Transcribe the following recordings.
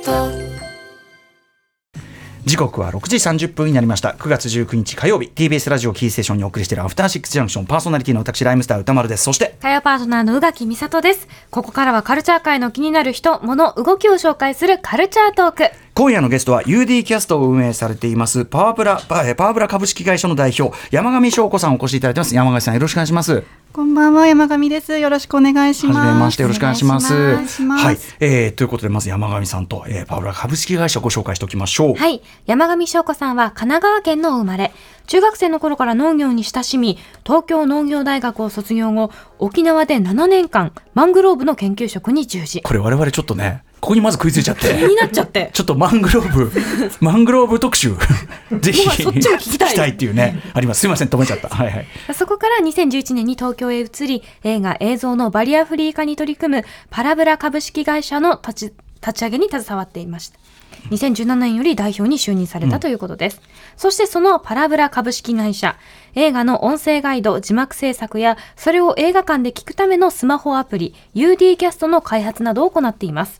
ト。時刻は6時30分になりました。9月19日火曜日。TBS ラジオキーステーションにお送りしているアフターシックスジャンクション。パーソナリティの私ライムスター歌丸です。そして火曜パートナーの宇垣美里です。ここからはカルチャー界の気になる人物動きを紹介するカルチャートーク今夜のゲストは UD キャストを運営されていますパワープラパワープラ株式会社の代表山上翔子さんお越しいただいてます。山上さんよろしくお願いします。こんばんは山上です。よろしくお願いします。はじめましてよろしくお願いします。お願いします。はい、えー、ということでまず山上さんと、えー、パワープラ株式会社をご紹介しておきましょう。はい。山上翔子さんは神奈川県の生まれ中学生の頃から農業に親しみ東京農業大学を卒業後沖縄で7年間マングローブの研究職に従事。これ我々ちょっとねここにまず食いついちゃって気になっちゃってちょっとマングローブ、マングローブ特集、ぜひ、そっちも聞きたいっていうね、あります。すみません、止めちゃった。はいはい。そこから2011年に東京へ移り、映画映像のバリアフリー化に取り組むパラブラ株式会社の立ち立ち上げに携わっていました。2017年より代表に就任されたということです。そしてそのパラブラ株式会社、映画の音声ガイド、字幕制作や、それを映画館で聞くためのスマホアプリ、UD キャストの開発などを行っています。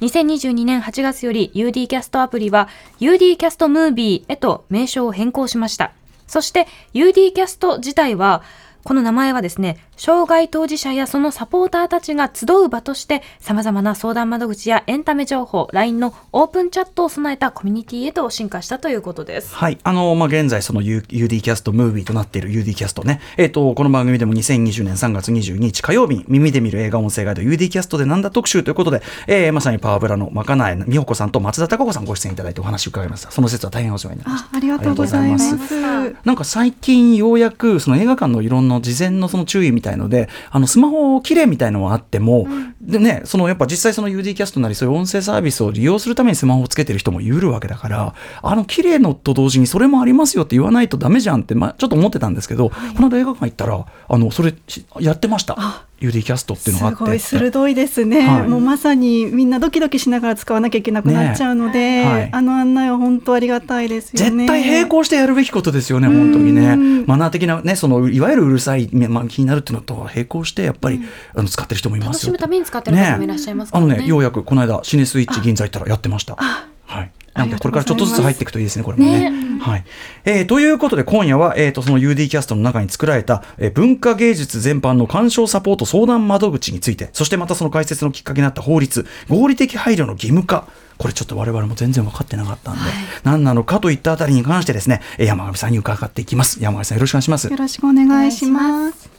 2022年8月より UD キャストアプリは UD キャストムービーへと名称を変更しました。そして UD キャスト自体はこの名前はですね、障害当事者やそのサポーターたちが集う場として、様々な相談窓口やエンタメ情報、LINE のオープンチャットを備えたコミュニティへと進化したということです。はい。あの、まあ、現在、その U- UD キャストムービーとなっている UD キャストね。えっ、と、この番組でも2020年3月22日火曜日に耳で見る映画音声ガイド UD キャストでなんだ特集ということで、えーまさにパワーブラのまかなえ美穂子さんと松田孝子さんご出演いただいてお話を伺いました。その説は大変お世話になりました。あありがとうございますありがとうございなんか最近ようやくその映画館のいろんな事前のその注意みたいのであのスマホ綺麗みたいのはあっても、でねそのやっぱ実際その UD キャストなりそういう音声サービスを利用するためにスマホをつけてる人もいるわけだからあの綺麗のと同時にそれもありますよって言わないとダメじゃんって、まあ、ちょっと思ってたんですけど、この間映画館行ったらあのそれしやってましたあ UD キャストっていうのがあってすごい鋭いですね、はいもうまさにみんなドキドキしながら使わなきゃいけなくなっちゃうので、ねはいあの案内は本当ありがたいですよね絶対並行してやるべきことですよね、本当にね。うんマナー的なね、そのいわゆるうるさい、まあ、気になるっていうのと並行して、やっぱり、あの使ってる人もいますよ。楽しむために使ってる方もいらっしゃいますからね。あのね、ようやくこの間、シネスイッチ銀座行ったらやってました。はい。なんで、これからちょっとずつ入っていくといいですね、これもね。はい。えーということで、今夜は、えーと、その UD キャストの中に作られた、えー文化芸術全般の鑑賞サポート相談窓口について、そしてまたその解説のきっかけになった法律、合理的配慮の義務化。これちょっと我々も全然分かってなかったんで、何なのかといったあたりに関してですね、えー山上さんに伺っていきます。山上さんよろしくお願いしますよ。ろしくお願いします。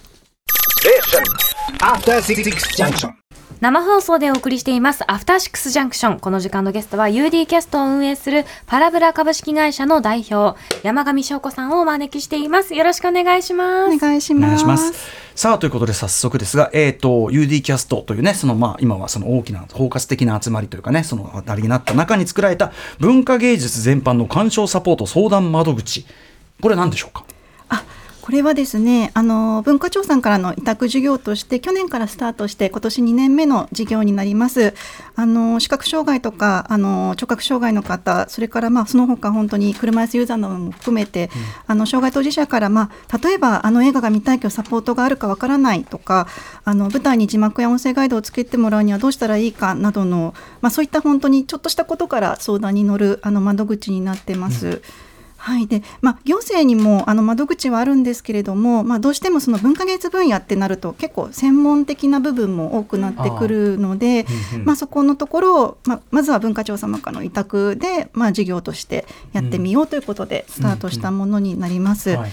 生放送でお送りしていますアフターシックスジャンクションこの時間のゲストは UD キャストを運営するパラブラ株式会社の代表山上翔子さんをお招きしていますよろしくお願いしますお願いしお願ます。いします。さあ、ということで早速ですが、えっ、と、UD キャストというね、そのまあ、今はその大きな包括的な集まりというかね、そのあたりになった中に作られた文化芸術全般の鑑賞サポート相談窓口。これは何でしょうか？あこれはですねあの文化庁さんからの委託事業として去年からスタートして今年2年目の事業になります。あの視覚障害とかあの聴覚障害の方それからまあその他本当に車椅子ユーザーなども含めて、あの障害当事者から、まあ、例えばあの映画が見たいけどサポートがあるかわからないとかあの舞台に字幕や音声ガイドをつけてもらうにはどうしたらいいかなどの、まあ、そういった本当にちょっとしたことから相談に乗るあの窓口になってます。はい。でまあ、行政にもあの窓口はあるんですけれども、まあ、どうしてもその文化芸術分野ってなると結構専門的な部分も多くなってくるので、まあ、そこのところを、まあ、まずは文化庁様からの委託で、まあ、事業としてやってみようということでスタートしたものになります。はい。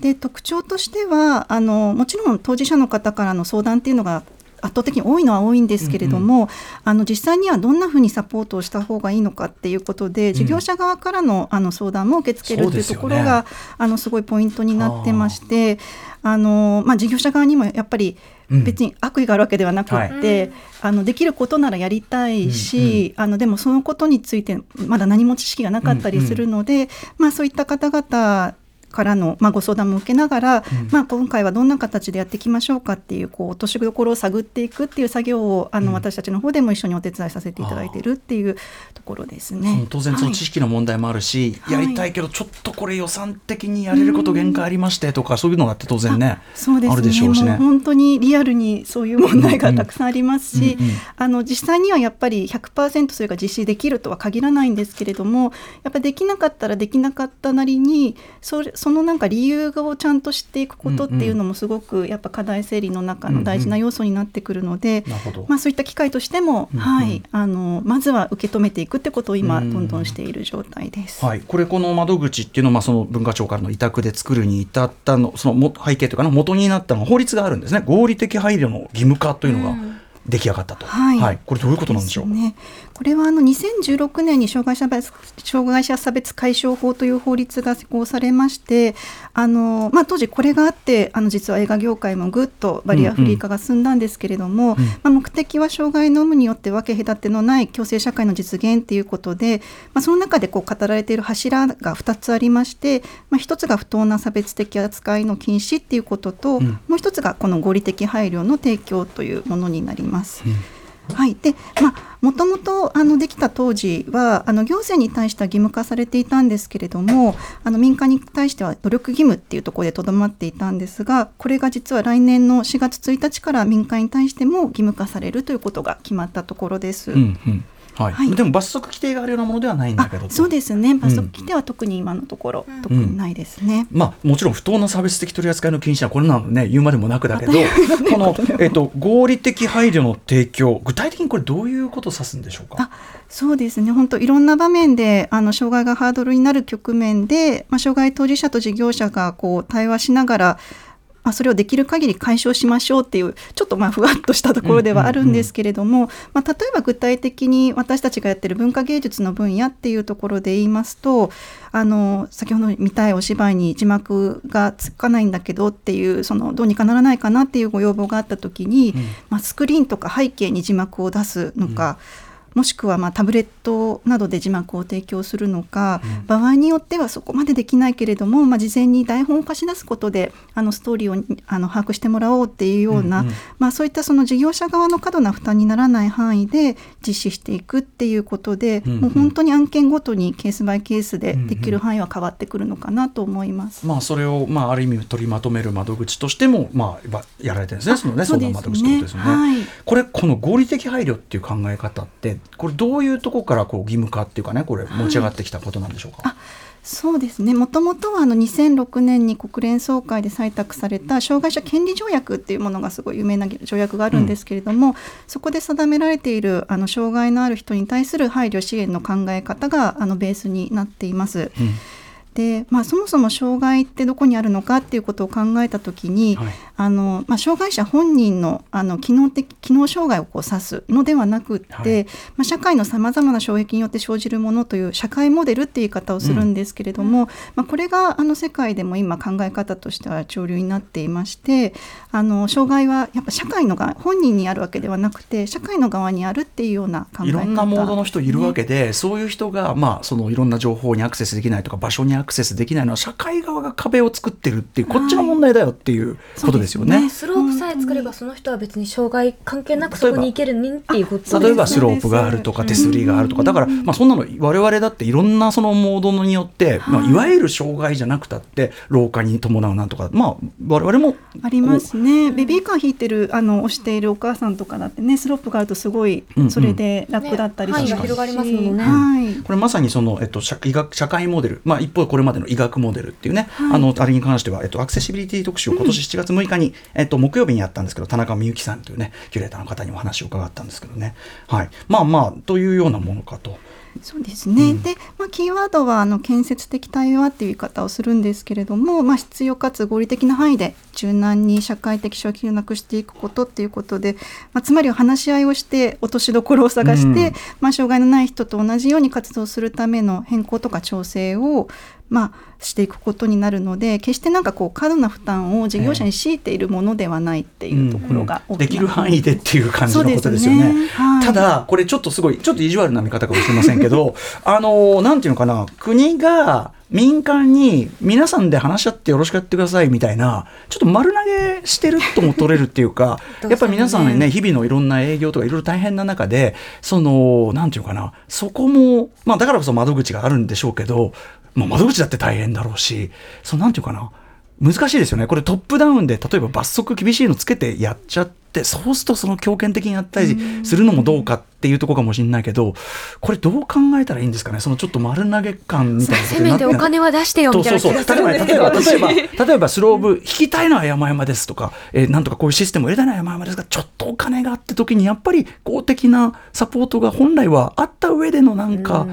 で特徴としてはあのもちろん当事者の方からの相談っていうのが圧倒的に多いのは多いんですけれども、あの実際にはどんなふうにサポートをした方がいいのかっていうことで、事業者側からのあの相談も受け付けるというところが、あのすごいポイントになってましてあ。の、まあ、事業者側にもやっぱりうん。別に悪意があるわけではなくって、あのできることならやりたいし、あのでもそのことについてまだ何も知識がなかったりするので、まあ、そういった方々からの、まあ、ご相談も受けながら、まあ、今回はどんな形でやっていきましょうかっていうこう落としどころを探っていくっていう作業をあの、私たちの方でも一緒にお手伝いさせていただいているっていうところですね。当然その知識の問題もあるし、はい、やりたいけどちょっとこれ予算的にやれること限界ありましてとか、そういうのがあって当然ねそうですね。あるでしょうしね。本当にリアルにそういう問題がたくさんありますし、あの実際にはやっぱり100%それが実施できるとは限らないんですけれどもやっぱできなかったらできなかったなりにそれそのなんか理由をちゃんと知っていくことっていうのもすごくやっぱ課題整理の中の大事な要素になってくるので、まあ、そういった機会としても、はい、あのまずは受け止めていくってことを今どんどんしている状態です。はい、これこの窓口っていうのは、まあ、その文化庁からの委託で作るに至ったのそのも背景というかな元になったのは法律があるんですね。合理的配慮の義務化というのが。出来上がったと、はい、はい、これどういうことなんでしょう？ね、これはあの2016年に障害者障害者差別解消法という法律が施行されましてあの、まあ、当時これがあってあの実は映画業界もぐっとバリアフリー化が進んだんですけれども、うん。うん、まあ、目的は障害の有無によって分け隔てのない共生社会の実現ということで、まあ、その中でこう語られている柱が2つありまして、まあ、1つが不当な差別的扱いの禁止っていうことと、うん、もう1つがこの合理的配慮の提供というものになります。うんはい、でまあもともとあのできた当時はあの行政に対しては義務化されていたんですけれどもあの民間に対しては努力義務っていうところでとどまっていたんですがこれが実は来年の4月1日から民間に対しても義務化されるということが決まったところです。うんうんはい、はい、でも罰則規定があるようなものではないんだけどそうですね。罰則規定は特に今のところ、うん、特にないですね、うん、まあもちろん不当な差別的取り扱いの禁止はこれなのね言うまでもなくだけど この、えーと、合理的配慮の提供具体的にこれどういうことを指すんでしょうか？そうですね。本当いろんな場面であの障害がハードルになる局面で、まあ、障害当事者と事業者がこう対話しながらまあ、それをできる限り解消しましょうっていうちょっとまあふわっとしたところではあるんですけれども、まあ、例えば具体的に私たちがやってる文化芸術の分野っていうところで言いますとあの先ほど見たいお芝居に字幕がつかないんだけどっていうそのどうにかならないかなっていうご要望があった時に、まあ、スクリーンとか背景に字幕を出すのか、うんもしくはまあタブレットなどで字幕を提供するのか、うん、場合によってはそこまでできないけれども、まあ、事前に台本を貸し出すことであのストーリーをあの把握してもらおうっていうような、うんうん、まあ、そういったその事業者側の過度な負担にならない範囲で実施していくっていうことで、うんうん、もう本当に案件ごとにケースバイケースでできる範囲は変わってくるのかなと思います。うんうん、まあ、それを、まあ、ある意味取りまとめる窓口としても、まあ、やられてるんですねそのね。相談窓口ってことですよね。はい、これこの合理的配慮っていう考え方ってこれどういうところからこう義務化っていうかねこれ持ち上がってきたことなんでしょうか？はいそうですね。もともとはあの2006年に国連総会で採択された障害者権利条約っていうものがすごい有名な条約があるんですけれども、うん、そこで定められているあの障害のある人に対する配慮支援の考え方があのベースになっています。うん。でまあ、そもそも障害ってどこにあるのかっていうことを考えた時に、はい、あのまあ、障害者本人のあの機能的機能障害をこう指すのではなくって、はい、まあ、社会のさまざまな障壁によって生じるものという社会モデルっていう言い方をするんですけれども、うん、まあ、これがあの世界でも今考え方としては潮流になっていましてあの障害はやっぱ社会の側本人にあるわけではなくて社会の側にあるっていうような考え方、いろんなモードの人いるわけで、ね、そういう人が、まあ、そのいろんな情報にアクセスできないとか場所にアクセスできないのは社会側が壁を作ってるっていうこっちの問題だよっていうことですよね。ね、スローさえ作ればその人は別に障害関係なくそこに行けるねっていうことです、ね、例えばスロープがあるとか手すりがあるとか。だからまあそんなの我々だっていろんなそのモードによって、まあ、いわゆる障害じゃなくたって老化に伴うなんとかまあ我々もありますね。ベビーカー引いてるあの押しているお母さんとかだってねスロープがあるとすごいそれで楽だったりします。し、広がりますもんね。はい、これまさにそのえっと社医学社会モデル。まあ一方これまでの医学モデルっていうね、はい。あのあれに関しては、えっと、アクセシビリティ特集を今年 7月6日に、うん、えっと、木曜日にやったんですけど田中美幸さんというねキュレーターの方にお話を伺ったんですけどね、はい、まあまあというようなものかと。そうですね、うん、で、まあ、キーワードはあの建設的対話っていう言い方をするんですけれども、まあ、必要かつ合理的な範囲で柔軟に社会的障壁をなくしていくことっていうことで、まあ、つまり話し合いをして落としどころを探して、うん、まあ、障害のない人と同じように活動するための変更とか調整をまあ、していくことになるので決してなんかこう過度な負担を事業者に強いているものではないっていうところが、うん。うん、できる範囲でっていう感じのことですよね。ねはい、ただこれちょっとすごいちょっと意地悪な見方かもしれません。けどあのなん。ていうのかな国が民間に皆さん。で話し合ってよろしくやってくださいみたいなちょっと丸投げしてるとも取れるっていうかやっぱり皆さん。ね日々のいろん。な営業とかいろいろ大変な中でそのなん。ていうかなそこもまあだからこそ窓口があるん。でしょうけど、まあ、窓口だって大変だろうしそのなんていうかな。難しいですよね。これトップダウンで例えば罰則厳しいのつけてやっちゃっててそうするとその強権的にやったりするのもどうかっていうところかもしれないけどこれどう考えたらいいんですかね？そのちょっと丸投げ感みたいなせめてお金は出してよみたいなそうそう例えば例えば例えば例えばスローブ引きたいのは山々ですとか、えー、なんとかこういうシステムを入れたいのは山々ですがちょっとお金があって時にやっぱり公的なサポートが本来はあった上でのなんか、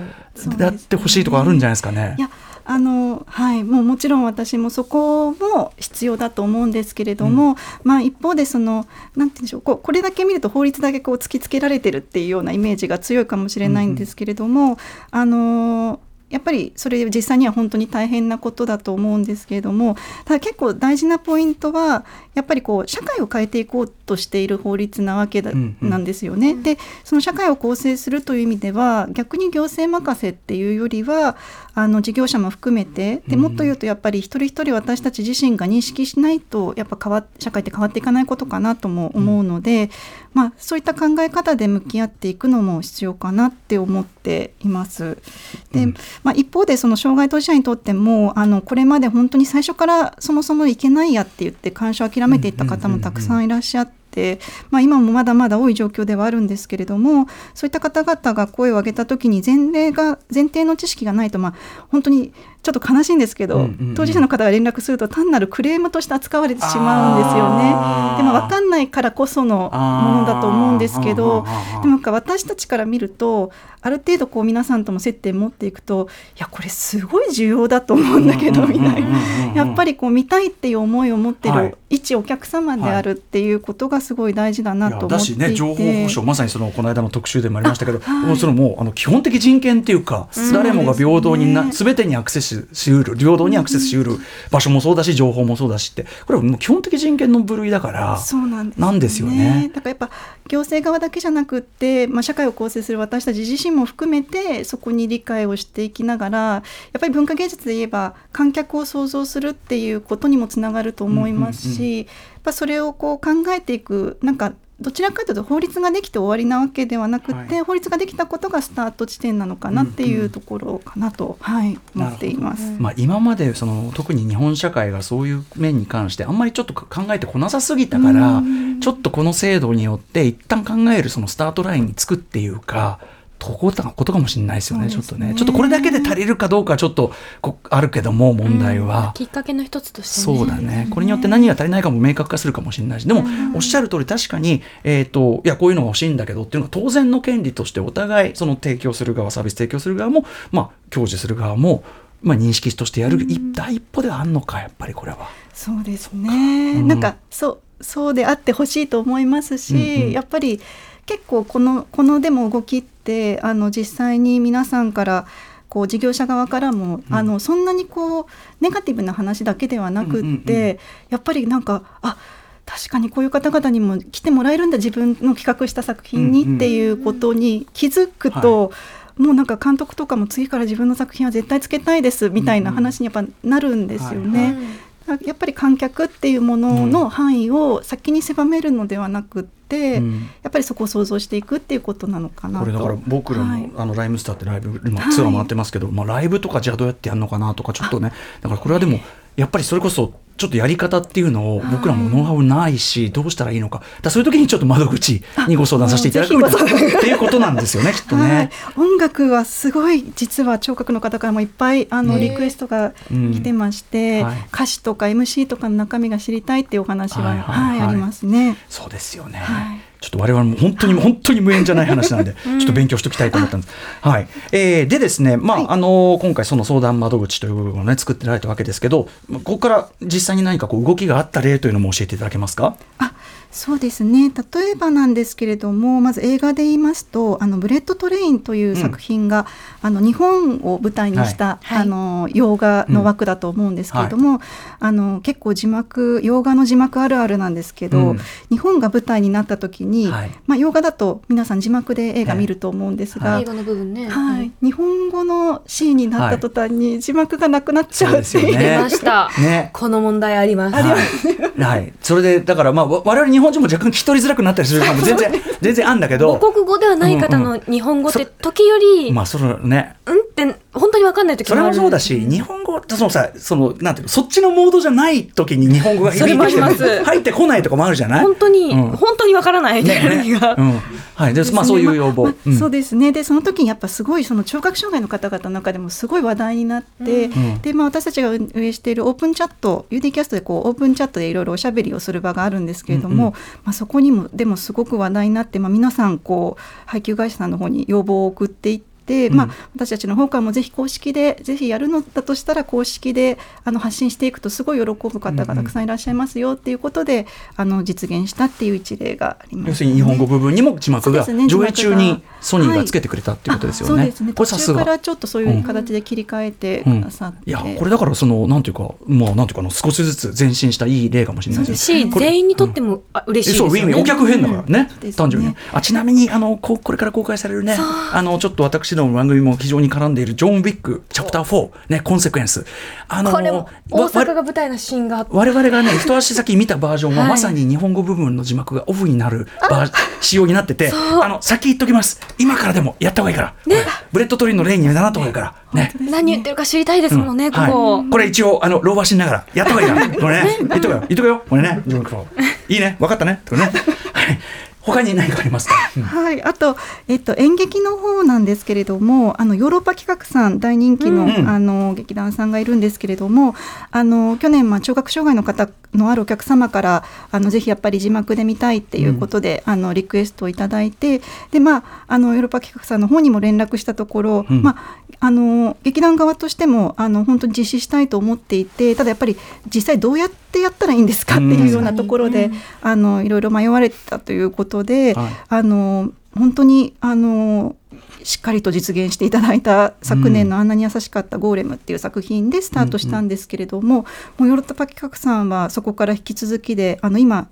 やってほしいとかあるんじゃないですかね。いやあのはいもうもちろん私もそこも必要だと思うんですけれども、うん、まあ一方でそのなんて言うんでしょうこうこれだけ見ると法律だけこう突きつけられてるっていうようなイメージが強いかもしれないんですけれども、うん、あのやっぱりそれ実際には本当に大変なことだと思うんですけれどもただ結構大事なポイントはやっぱりこう社会を変えていこうとしている法律なわけだ、うんうん、なんですよね。でその社会を構成するという意味では逆に行政任せっていうよりはあの事業者も含めてでもっと言うとやっぱり一人一人私たち自身が認識しないとやっぱ変わ社会って変わっていかないことかなとも思うので、うん、まあ、そういった考え方で向き合っていくのも必要かなって思っています。で、まあ、一方でその障害当事者にとってもあのこれまで本当に最初からそもそもいけないやって言って干渉を諦めていった方もたくさんいらっしゃって。て、まあ、今もまだまだ多い状況ではあるんですけれどもそういった方々が声を上げた時に前例が前提の知識がないと、まあ、本当にちょっと悲しいんですけど、当事者の方が連絡すると単なるクレームとして扱われてしまうんですよね。でも分かんないからこそのものだと思うんですけどでも私たちから見るとある程度こう皆さんとも接点持っていくといやこれすごい重要だと思うんだけどみたいな。やっぱりこう見たいっていう思いを持ってる一お客様であるっていうことがすごい大事だなと思っていて、はい、だしね情報保障まさにそのこの間の特集でもありましたけど、はい、そのもうあの基本的人権っていうか、誰もが平等にな、ね、全てにアクセスしうる平等にアクセスしうる場所もそうだし情報もそうだしってこれはもう基本的人権の部類だからそうなんです、ね,、なんですよね。だからやっぱ行政側だけじゃなくって、まあ、社会を構成する私たち自身も含めてそこに理解をしていきながらやっぱり文化芸術で言えば観客を創造するっていうことにもつながると思いますし、うんうんうん、やっぱそれをこう考えていくなんかどちらかというと法律ができて終わりなわけではなくて、はい、法律ができたことがスタート地点なのかなっていうところかなと、うんうん、はい、思っています、まあ、今までその特に日本社会がそういう面に関してあんまりちょっと考えてこなさすぎたから、ちょっとこの制度によって一旦考えるそのスタートラインにつくっていうか。とこことかもしれないですよね、ね、ちょっとね。ちょっとこれだけで足りるかどうかちょっとこあるけども問題は、うん、きっかけの一つとして、ね、そうだね。これによって何が足りないかも明確化するかもしれないしでも、おっしゃる通り確かに、えーと、いやこういうのが欲しいんだけどっていうのは当然の権利としてお互いその提供する側サービス提供する側も、まあ、享受する側もまあ、認識としてやる、一第一歩ではあるのかやっぱりこれは。そうですね、うん、なんかそうそうであってほしいと思いますし、うんうん、やっぱり結構このこのでも動きってあの実際に皆さんからこう事業者側からも、うん、あのそんなにこうネガティブな話だけではなくって、うんうんうん、やっぱりなんかあ確かにこういう方々にも来てもらえるんだ自分の企画した作品にっていうことに気づくと、うんもうなんか監督とかも次から自分の作品は絶対つけたいですみたいな話にやっぱなるんですよね。はいはいやっぱり観客っていうものの範囲を先に狭めるのではなくて、うん、やっぱりそこを想像していくっていうことなのかなこれだから僕らも、はい、あのライムスターってライブ今ツアー回ってますけど、はい、まあ、ライブとかじゃあどうやってやるのかなとかちょっとね。だからこれはでもやっぱりそれこそちょっとやり方っていうのを僕らもノウハウないし、どうしたらいいのか。だそういう時にちょっと窓口にご相談させていただくみたいな。っていうことなんですよねきっとね、音楽はすごい実は聴覚の方からもいっぱいあのリクエストが来てまして、うんはい、歌詞とか MC とかの中身が知りたいっていうお話は、はいはい、はい、ありますね。そうですよね、はいちょっと我々も本当に本当に無縁じゃない話なんで、ちょっと勉強しておきたいと思ったんです。はい。えー、でですね、まあ、はい、あの今回その相談窓口という部分をね作ってられたわけですけど、ここから実際に何かこう動きがあった例というのも教えていただけますか？あ、そうですね。例えばなんですけれどもまず映画で言いますと「あのブレット・トレイン」という作品が、うん、あの日本を舞台にした、はい、あの洋画の枠だと思うんですけれども、うん。はい、あの結構字幕洋画の字幕あるあるなんですけど、うん、日本が舞台になった時に、はい、まあ、洋画だと皆さん字幕で映画見ると思うんですが、映画の部分ね、はい、日本語のシーンになった途端に字幕がなくなっちゃうっていう、ね、ました、ね、この問題あります。はい、それでだからまあ我々日本人も若干聞き取りづらくなったりするかも。全然全然あんだけど。母国語ではない方の日本語って時より、まあそのね。うんって本当に分かんない時もそれもそうだし日本語そのさそのなんていうのそっちのモードじゃない時に日本語が響いてきて入ってこないとかもあるじゃない？本当に、うん、本当に分からないねね、うん、はい。で、まあそういう要望、ままそうですね。でその時にやっぱすごいその聴覚障害の方々の中でもすごい話題になって、でまあ私たちが運営しているオープンチャット UD キャストでこうオープンチャットでいろいろおしゃべりをする場があるんですけれども、まあそこにもでもすごく話題になって、まあ、皆さんこう配給会社さんの方に要望を送っていって。で、まあ、私たちの方からもぜひ公式でぜひやるのだとしたら公式であの発信していくとすごい喜ぶ方がたくさんいらっしゃいますよっていうことで、あの実現したっていう一例があります、ね、要するに日本語部分にも字幕が上映中にソニーがつけてくれたっていうことですよね。はい、そうですね。これさすが。からちょっとそういう形で切り替えてくださって、うん。うん、いやこれだからそのなんていうかまあなんていうか少しずつ前進したいい例かもしれないです。し全員にとっても、う嬉しいですよね。お客編だからね、単純に。あちなみにあのここれから公開されるねあのちょっと私の番組も非常常に絡んでいるジョン・ウィックチャプター4、ね、コンセクエンス。あのこれも大阪が舞台のシーンが我々がね一足先見たバージョンは、まさに日本語部分の字幕がオフになるバー仕様になっててあの先言っときます。今からでもやった方がいいから、ね、ブレット・トレインの例になった方がいいから、ね、何言ってるか知りたいですもんね、うん、ここ、はい、これ一応あの老婆心ながらやった方がいいから。これ ね。言っとくよ。言っとくよ。これね。いいね。分かったね。これね。はい他に何かありますか、うん、はい。あと、えっと、演劇の方なんですけれどもあのヨーロッパ企画さん大人気のうんうん、あの劇団さんがいるんですけれどもあの去年、まあ、聴覚障害の方のあるお客様からあのぜひやっぱり字幕で見たいっていうことで、うん、あのリクエストをいただいてで、まあ、あのヨーロッパ企画さんの方にも連絡したところ、うん、まあ、あの劇団側としてもあの本当に実施したいと思っていてただやっぱり実際どうやってやったらいいんですかっていうようなところで、うん、あのいろいろ迷われたということで、はい、あの本当にあのしっかりと実現していただいた昨年の「あんなに優しかったゴーレム」っていう作品でスタートしたんですけれども、うんうん、もうヨーロッパ企画さんはそこから引き続きであの今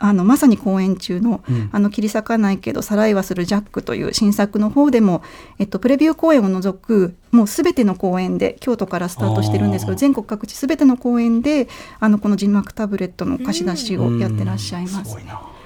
あのまさに公演中の「うん、あの切り裂かないけどさらいはするジャック」という新作の方でも、えっと、プレビュー公演を除くもうすべての公演で京都からスタートしてるんですけど全国各地すべての公演であのこの字幕タブレットの貸し出しをやってらっしゃいます。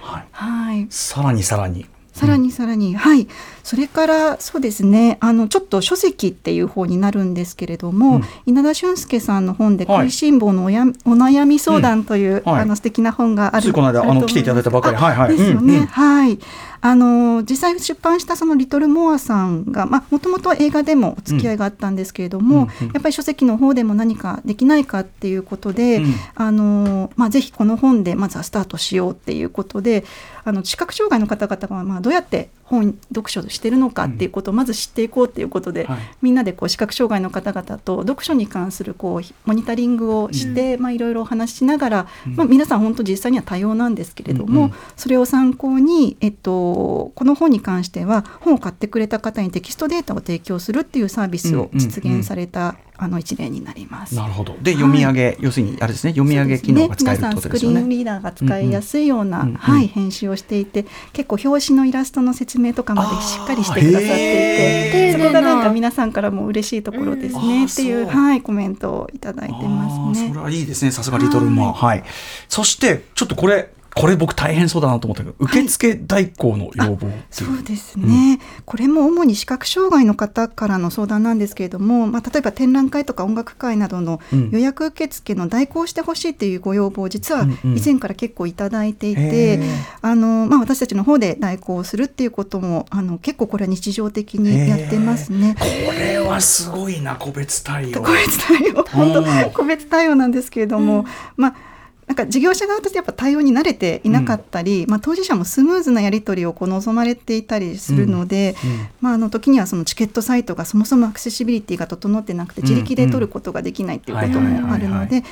はい、はい、さらにさらに。さらにさらに、はい。それからそうですね。あのちょっと書籍っていう方になるんですけれども、うん、稲田俊介さんの本で「食いしん坊のおや、お悩み相談」という、うん。はい、あの素敵な本がある。この間あの来ていただいたばかり。はいはい。ですよね、うんうん、はいあの実際出版したそのリトルモアさんがもともと映画でもお付き合いがあったんですけれども、うん、やっぱり書籍の方でも何かできないかっていうことで、うん、あのまあ、ぜひこの本でまずはスタートしようっていうことであの視覚障害の方々がまあどうやって本読書してるのかっていうことをまず知っていこうっていうことで、はい、みんなでこう視覚障害の方々と読書に関するこうモニタリングをして、まあ、いろいろお話ししながら、まあ、皆さん本当実際には多様なんですけれども、それを参考に、えっと、この本に関しては本を買ってくれた方にテキストデータを提供するっていうサービスを実現されたあの一例になります。なるほど。で、読み上げ、はい、要するにあれですね、読み上げ機能が使えるね。ね皆さんスクリーンリーダーが使いやすいような、うんうん、はい、編集をしていて、結構表紙のイラストの説明とかまでしっかりしてくださっていて、そこがなんか皆さんからも嬉しいところですね、っていうはいコメントをいただいてますね。それはいいですね。さすがリトルマン。はい。そしてちょっとこれこれ僕大変そうだなと思ったけど、受付代行の要望、はい、そうですね、うん、これも主に視覚障害の方からの相談なんですけれども、まあ、例えば展覧会とか音楽会などの予約受付の代行してほしいっていうご要望を実は以前から結構いただいていて、うんうん、あのまあ、私たちの方で代行するっていうこともあの結構これは日常的にやってますね。これはすごいな個別対応。個別対応。本当個別対応なんですけれども、まあなんか事業者側としてやっぱ対応に慣れていなかったり、うん、まあ、当事者もスムーズなやり取りをこう望まれていたりするので、うん。うん、まあ、あの時にはそのチケットサイトがそもそもアクセシビリティが整ってなくて自力で取ることができないっていうこともあるので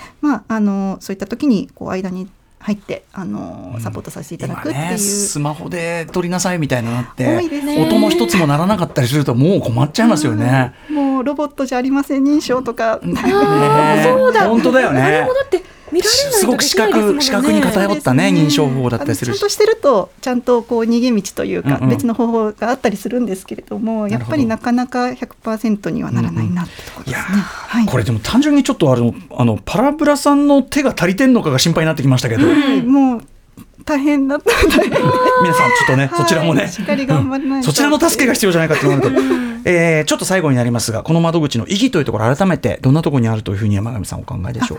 そういった時にこう間に入ってあのサポートさせていただくっていう、今ね、スマホで撮りなさいみたいなのってね。音も一つもならなかったりするともう困っちゃいますよね。もうロボットじゃありません認証とか、ね そうだ。本当だよね見られないとすごく視覚視覚に偏ったねそうです認証方法だったりするし。ちゃんと。してるとちゃんとこう逃げ道というか、うんうん。別の方法があったりするんですけれどもやっぱりなかなか100%にはならないなってところですね。はい。これでも単純にちょっとあのあのパラブラさんの手が足りてんのかが心配になってきましたけど、はい。もう大変だった。皆さんちょっとね、そちらもね、しっかり頑張らないと。そちらの助けが必要じゃないかと思うと、えーちょっと最後になりますが、この窓口の意義というところ、改めてどんなところにあるというふうに山上さんお考えでしょう？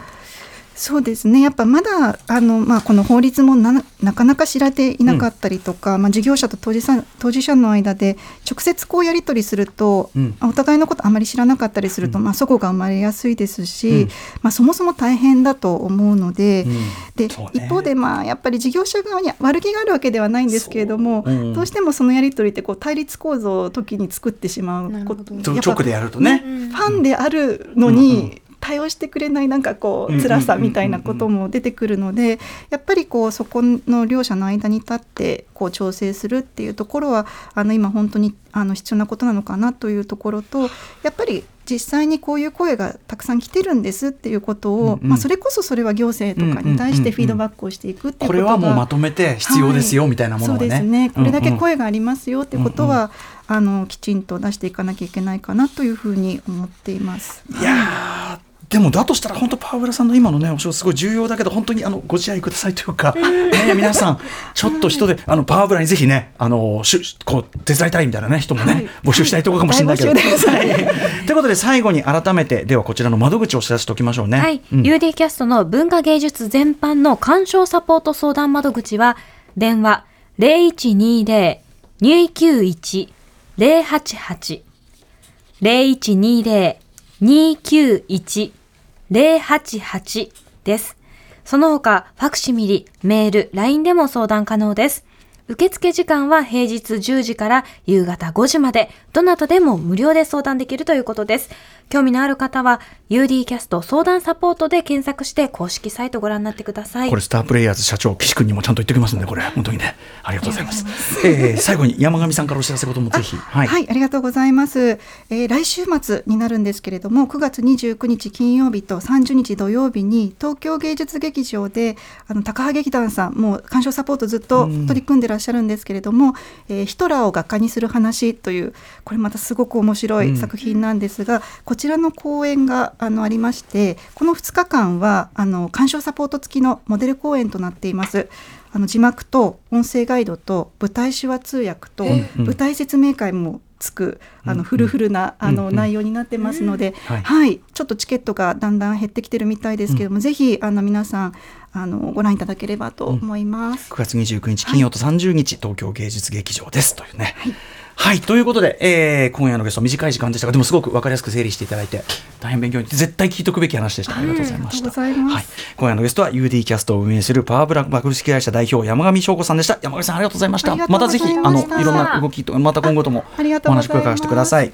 そうですね。やっぱまだあの、まあ、この法律もななかなか知られていなかったりとか、まあ、事業者と当事者当事者の間で直接こうやり取りすると、うん。お互いのことあまり知らなかったりすると、まあ、そこが生まれやすいですし、うん。まあ、そもそも大変だと思うので,、うん。でね。一方で、まあ、やっぱり事業者側に悪気があるわけではないんですけれども、どうしてもそのやり取りってこう対立構造を時に作ってしまうこなるほどそう。やっぱ直でやるとね。ファンであるのうんうんに対応してくれないなんかこうんうんうんうん。う辛さみたいなことも出てくるのでやっぱりこうそこの両者の間に立ってこう調整するっていうところはあの今本当にあの必要なことなのかなというところとやっぱり実際にこういう声がたくさん来てるんですっていうことを、うんうん。まあ、それこそそれは行政とかに対してフィードバックをしていくっていうこれことがはもうまとめて必要ですよみたいなものがね。そうですね。これだけうんうん声がありますよってことは、あのきちんと出していかなきゃいけないかなというふうに思っています。いやーでもだとしたら本当パワブラさんの今のねお仕事すごい重要だけど本当にあのご自愛くださいというか、ね、皆さんちょっと人であのパワブラにぜひねあのしゅこう手伝いたいみたいなね人もね、はい。募集したいところかもしれないけど。はい ということで最後に改めてではこちらの窓口をお知らせしておきましょうね。はい、うん。UD キャストの文化芸術全般の鑑賞サポート相談窓口は、電話0120-291-088 088です。その他、ファクシミリ、メール、LINE でも相談可能です。受付時間は平日10時から夕方5時まで、どなたでも無料で相談できるということです。興味のある方は、UD キャスト相談サポートで検索して公式サイトご覧になってください。これスタープレイヤーズ社長岸君にもちゃんと言っておきますんでこれ本当にねありがとうございます。えー最後に山上さんからお知らせこともぜひはい、ありがとうございます、えー来週末になるんですけれども9月29日金曜日と30日土曜日に東京芸術劇場であの高羽劇団さんもう鑑賞サポートずっと取り組んでらっしゃるんですけれども「えーヒトラーを画家にする話」というこれまたすごく面白い作品なんですが、こちらの公演があのありましてこの2日間はあの鑑賞サポート付きのモデル公演となっています。あの字幕と音声ガイドと舞台手話通訳とうんうん。舞台説明会もつくあのフルフルなあうんうん。の内容になってますので、はい。はい、ちょっとチケットがだんだん減ってきてるみたいですけども、ぜひあの皆さんあのご覧いただければと思います。9月29日金曜と30日、東京芸術劇場です。というね。はい、ということで、えー今夜のゲスト短い時間でしたがでもすごく分かりやすく整理していただいて大変勉強に絶対聞いとくべき話でした。ありがとうございました、ありがとうございます。はい、今夜のゲストは UD キャストを運営するパワーブラック株式会社代表山上翔子さんでした。山上さんありがとうございました。ありがとうございまた。ぜひあましたのいろんな動きとまた今後ともありがとおうございます。話を伺わせてください